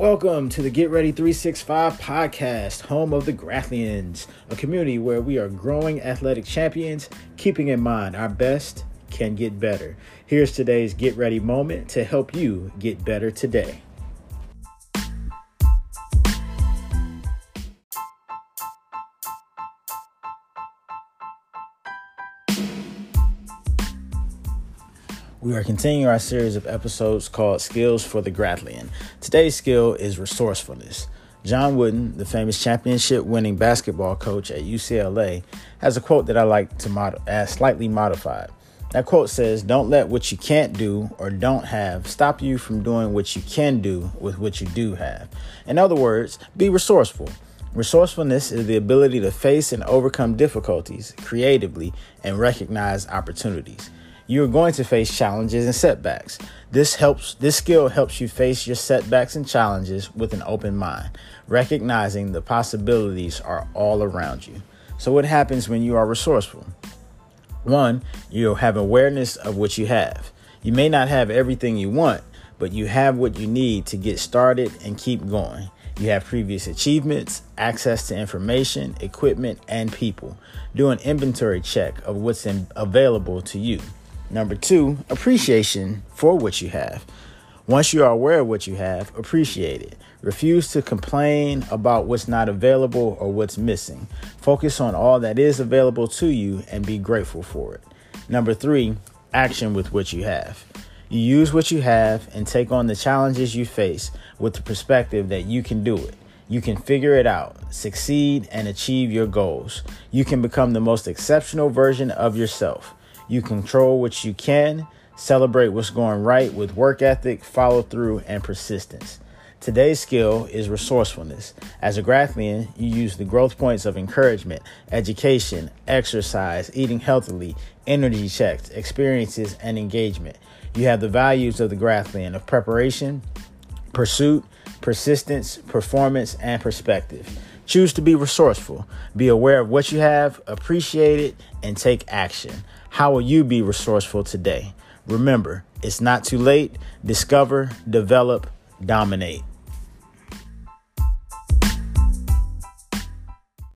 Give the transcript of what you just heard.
Welcome to the Get Ready 365 podcast, home of the Grathlians, a community where we are growing athletic champions, keeping in mind our best can get better. Here's today's Get Ready moment to help you get better today. We are continuing our series of episodes called Skills for the Grathlian. Today's skill is resourcefulness. John Wooden, the famous championship winning basketball coach at UCLA, has a quote that I like to mod- add slightly modified. That quote says, Don't let what you can't do or don't have stop you from doing what you can do with what you do have. In other words, be resourceful. Resourcefulness is the ability to face and overcome difficulties creatively and recognize opportunities you're going to face challenges and setbacks. This helps this skill helps you face your setbacks and challenges with an open mind, recognizing the possibilities are all around you. So what happens when you are resourceful? One, you'll have awareness of what you have. You may not have everything you want, but you have what you need to get started and keep going. You have previous achievements, access to information, equipment, and people. Do an inventory check of what's in, available to you. Number two, appreciation for what you have. Once you are aware of what you have, appreciate it. Refuse to complain about what's not available or what's missing. Focus on all that is available to you and be grateful for it. Number three, action with what you have. You use what you have and take on the challenges you face with the perspective that you can do it. You can figure it out, succeed, and achieve your goals. You can become the most exceptional version of yourself. You control what you can, celebrate what's going right with work ethic, follow through, and persistence. Today's skill is resourcefulness. As a Grathlian, you use the growth points of encouragement, education, exercise, eating healthily, energy checks, experiences, and engagement. You have the values of the Grathlian of preparation, pursuit, persistence, performance, and perspective. Choose to be resourceful. Be aware of what you have, appreciate it, and take action. How will you be resourceful today? Remember, it's not too late. Discover, develop, dominate.